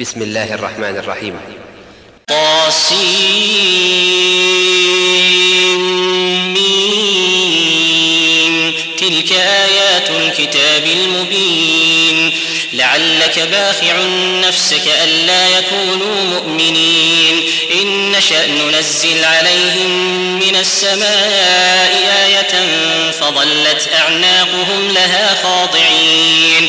بسم الله الرحمن الرحيم. طاسين. تلك آيات الكتاب المبين. لعلك باخع نفسك ألا يكونوا مؤمنين. إن نشأ ننزل عليهم من السماء آية فظلت أعناقهم لها خاضعين.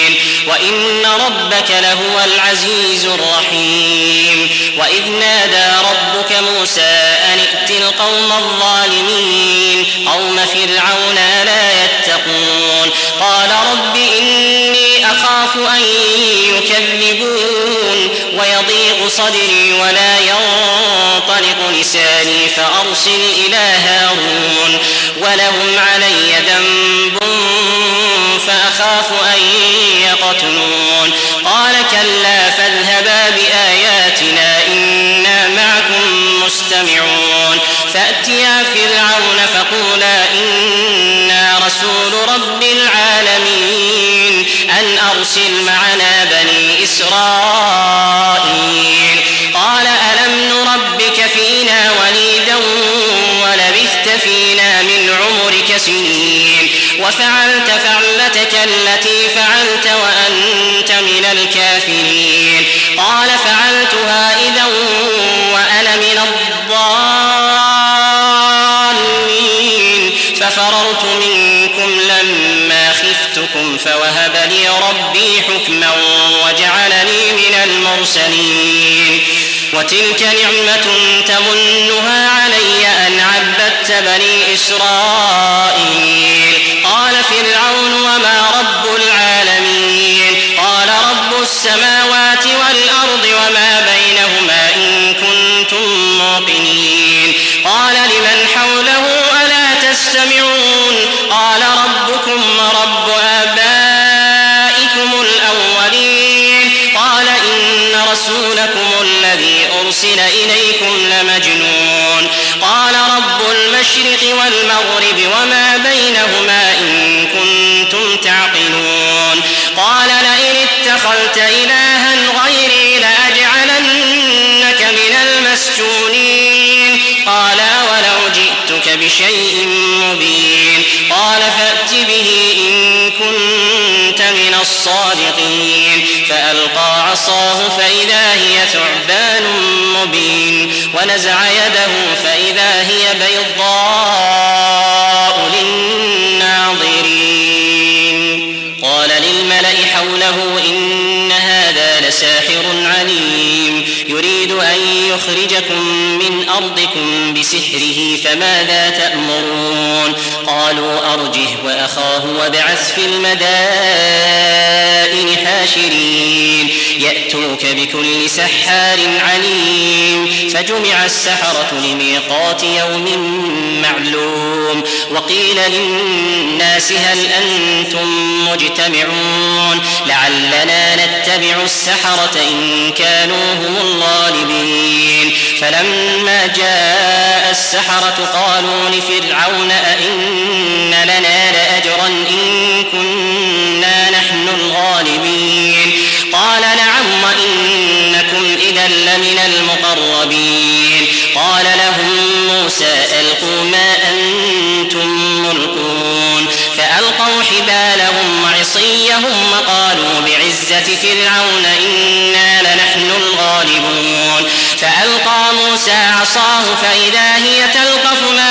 وإن ربك لهو العزيز الرحيم وإذ نادى ربك موسى أن ائت القوم الظالمين قوم فرعون لا يتقون قال رب إني أخاف أن يكذبون ويضيق صدري ولا ينطلق لساني فأرسل إلى هارون ولهم علي ذنب فأخاف أن يقتلون قال كلا فاذهبا بآياتنا إنا معكم مستمعون فأتيا فرعون فقولا إنا رسول رب العالمين أن أرسل معنا بني إسرائيل. قال ألم نربك فينا وليدا ولبثت فينا من عمرك سنين. وفعلت فعلتك التي فعلت وأنت من الكافرين. ربي حكما وجعلني من المرسلين وتلك نعمة تمنها علي أن عبدت بني إسرائيل قال فرعون وما رب العالمين قال رب السماوات به إن كنت من الصادقين. فألقى عصاه فإذا هي ثعبان مبين. ونزع يده فإذا هي بيضاء للناظرين. قال للملأ حوله إن هذا لساحر عليم. يريد أن يخرجكم من أرضكم بسحره فماذا تأمرون؟ قالوا أرجه وأخاه. وابعث في المدائن حاشرين. يأتوك بكل سحار عليم. فجمع السحرة لميقات يوم معلوم. وقيل للناس هل أنتم مجتمعون؟ لعلنا نتبع السحرة إن كانوا هم الغالبين. فلما جاء السحرة قالوا لفرعون أئن لنا لأجرا إن كنا نحن الغالبين. قال نعم وإنكم إذا لمن المقربين. قال لهم موسى ألقوا ما أنتم ملقون. فألقوا حبالهم وعصيهم وقالوا بعزة فرعون إنا لنحن الغالبون. فألقى موسى عصاه فإذا هي تلقف ما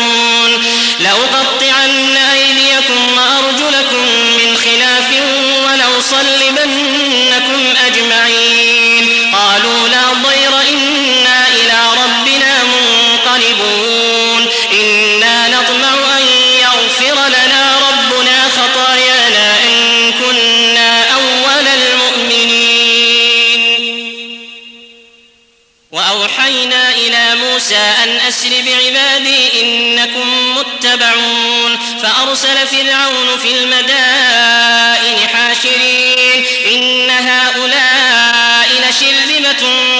وأوحينا إلى موسى أن أسر بعبادي إنكم متبعون فأرسل فرعون في المدائن حاشرين إن هؤلاء لشرذمة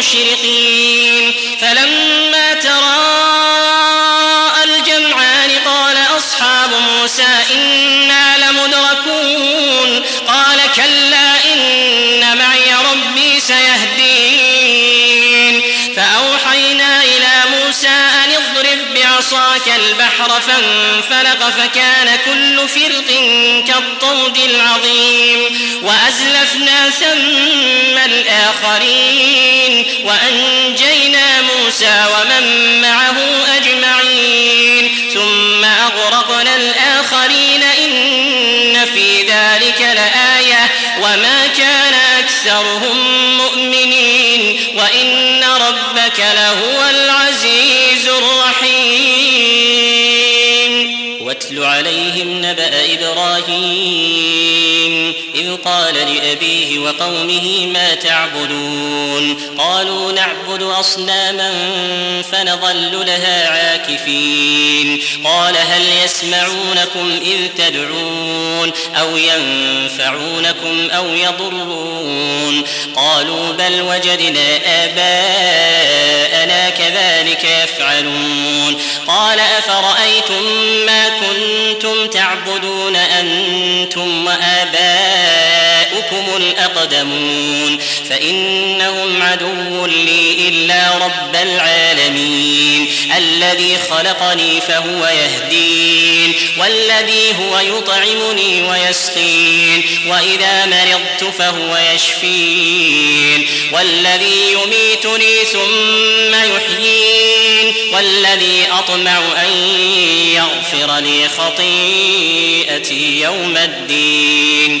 مشرقين فلما تراءى الجمعان قال أصحاب موسى إنا لمدركون. قال كلا إن معي ربي سيهدين. فأوحينا إلى موسى أن اضرب بعصاك البحر فانفلق فكان فرق كالطود العظيم وأزلفنا ثم الآخرين وأنجينا موسى ومن معه أجمعين ثم أغرقنا الآخرين إن في ذلك لآية وما كان أكثرهم مؤمنين وإن ربك لهو العزيز واتل عليهم نبأ إبراهيم إذ قال لأبيه وقومه ما تعبدون قالوا نعبد أصناما فنظل لها عاكفين قال هل يسمعونكم إذ تدعون أو ينفعونكم أو يضرون قالوا بل وجدنا آباءنا كذلك يفعلون قال أفرأيتم تعبدون أنتم وآباؤكم الأقدمون فإنهم عدو لي إلا رب العالمين الذي خلقني فهو يهدين والذي هو يطعمني ويسقين وإذا مرضت فهو يشفين والذي يميتني ثم يحيين والذي أطمع أن يغفر لي خطيئتي يوم الدين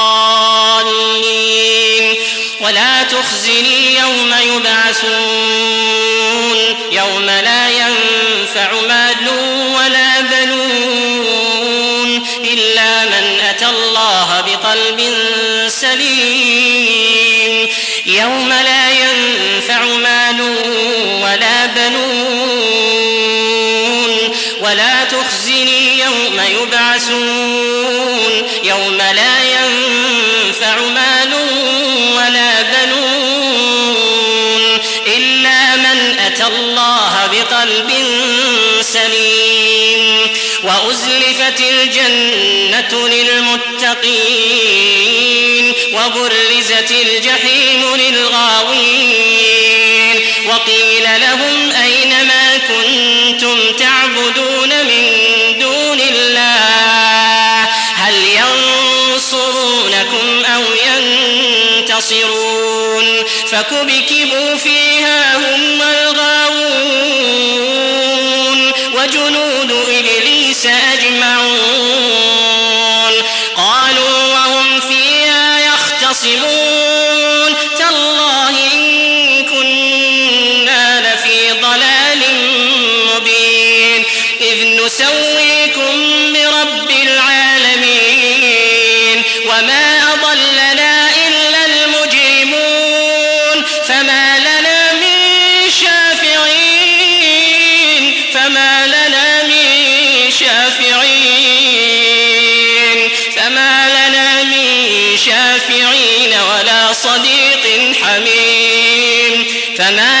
ولا تخزني يوم يبعثون يوم لا ينفع مال ولا بنون إلا من أتى الله بقلب سليم يوم لا ينفع مال ولا بنون ولا تخزني يوم يبعثون يوم لا ينفع مال بقلب سليم وأزلفت الجنة للمتقين وبرزت الجحيم للغاوين وقيل لهم أين ما كنتم تعبدون من دون الله هل ينصرونكم أو ينتصرون فكبكبوا فيها هم لنا من شافعين فما لنا من شافعين ولا صديق حميم فما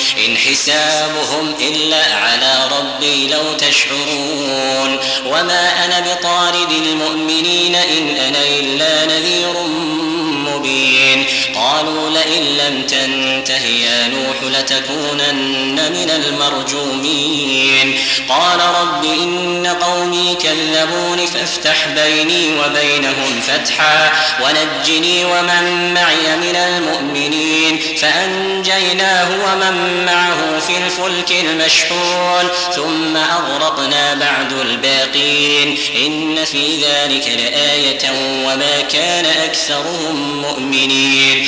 إن حسابهم إلا على ربي لو تشعرون وما أنا بطارد المؤمنين إن أنا إلا نذير قالوا لئن لم تنته يا نوح لتكونن من المرجومين. قال رب إن قومي كذبون فافتح بيني وبينهم فتحا ونجني ومن معي من المؤمنين. فأنجيناه ومن معه في الفلك المشحون. ثم أغرقنا بعد الباقين. إن في ذلك لآية وما كان أكثرهم مؤمنين.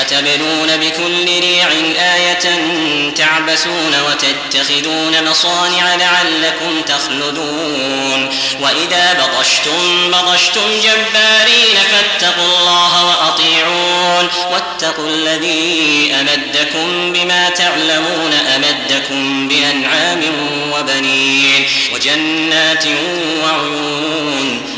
أتبنون بكل ريع آية تعبسون وتتخذون مصانع لعلكم تخلدون وإذا بطشتم بطشتم جبارين فاتقوا الله وأطيعون واتقوا الذي أمدكم بما تعلمون أمدكم بأنعام وبنين وجنات وعيون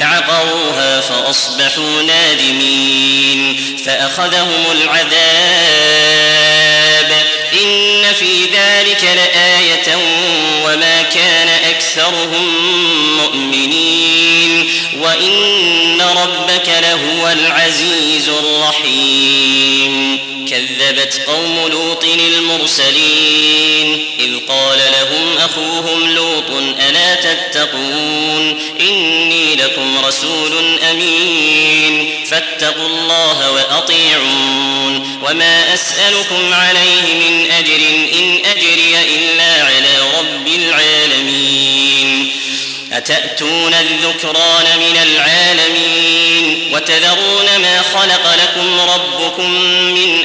فعقروها فأصبحوا نادمين فأخذهم العذاب إن في ذلك لآية وما كان أكثرهم مؤمنين وإن ربك لهو العزيز الرحيم كذبت قوم لوط المرسلين إذ قال لهم أخوهم لوط ألا تتقون إني لكم رسول أمين فاتقوا الله وأطيعون وما أسألكم عليه من أجر إن أجري إلا على رب العالمين أتأتون الذكران من العالمين وتذرون ما خلق لكم ربكم من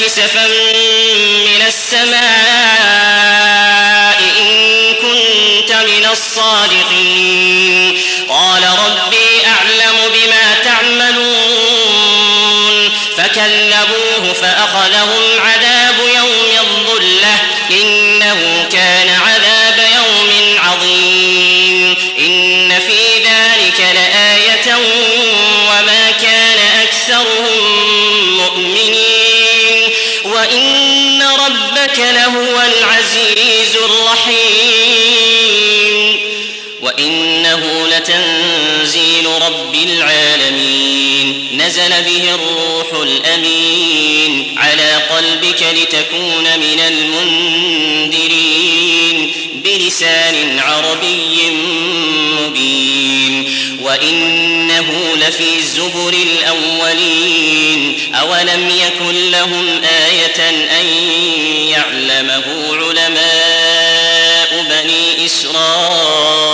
كسفا من السماء إن كنت من الصادقين. قال ربي أعلم بما تعملون. فكذبوه فأخذهم عذاب يوم الظلة إنه كان وإنه لتنزيل رب العالمين نزل به الروح الأمين على قلبك لتكون من المنذرين بلسان عربي مبين وإنه لفي زبر الأولين أولم يكن لهم آية أن يعلمه علماء بني إسرائيل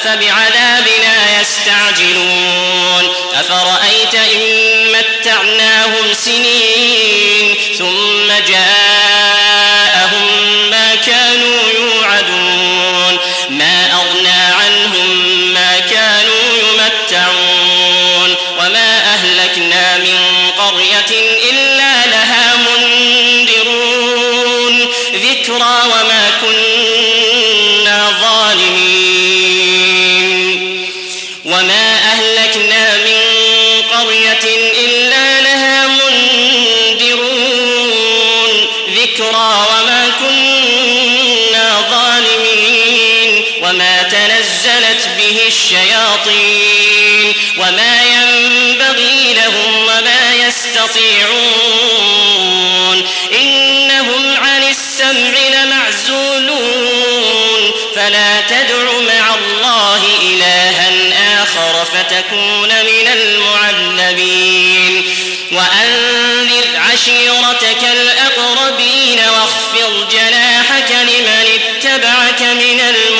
أفبعذابنا يستعجلون. أفرأيت إن متعناهم سنين ثم جاءهم الشياطين وما ينبغي لهم وما يستطيعون إنهم عن السمع لمعزولون فلا تدع مع الله إلها آخر فتكون من المعذبين وأنذر عشيرتك الأقربين واخفض جناحك لمن اتبعك من المؤمنين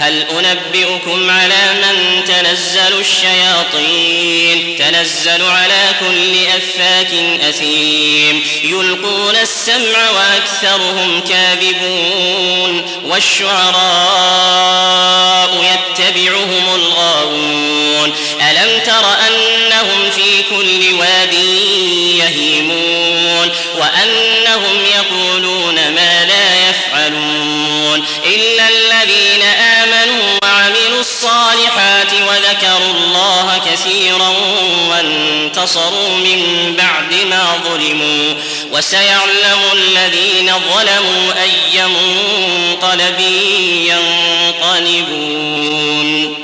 هل أنبئكم على من تنزل الشياطين؟ تنزل على كل أفاك أثيم. يلقون السمع وأكثرهم كاذبون. والشعراء يتبعهم الغاوون. ألم تر أنهم في كل واد يهيمون؟ وأنهم يقولون ما لا يفعلون. إلا الذين كثيرا وانتصروا من بعد ما ظلموا وسيعلم الذين ظلموا أي منقلب ينقلبون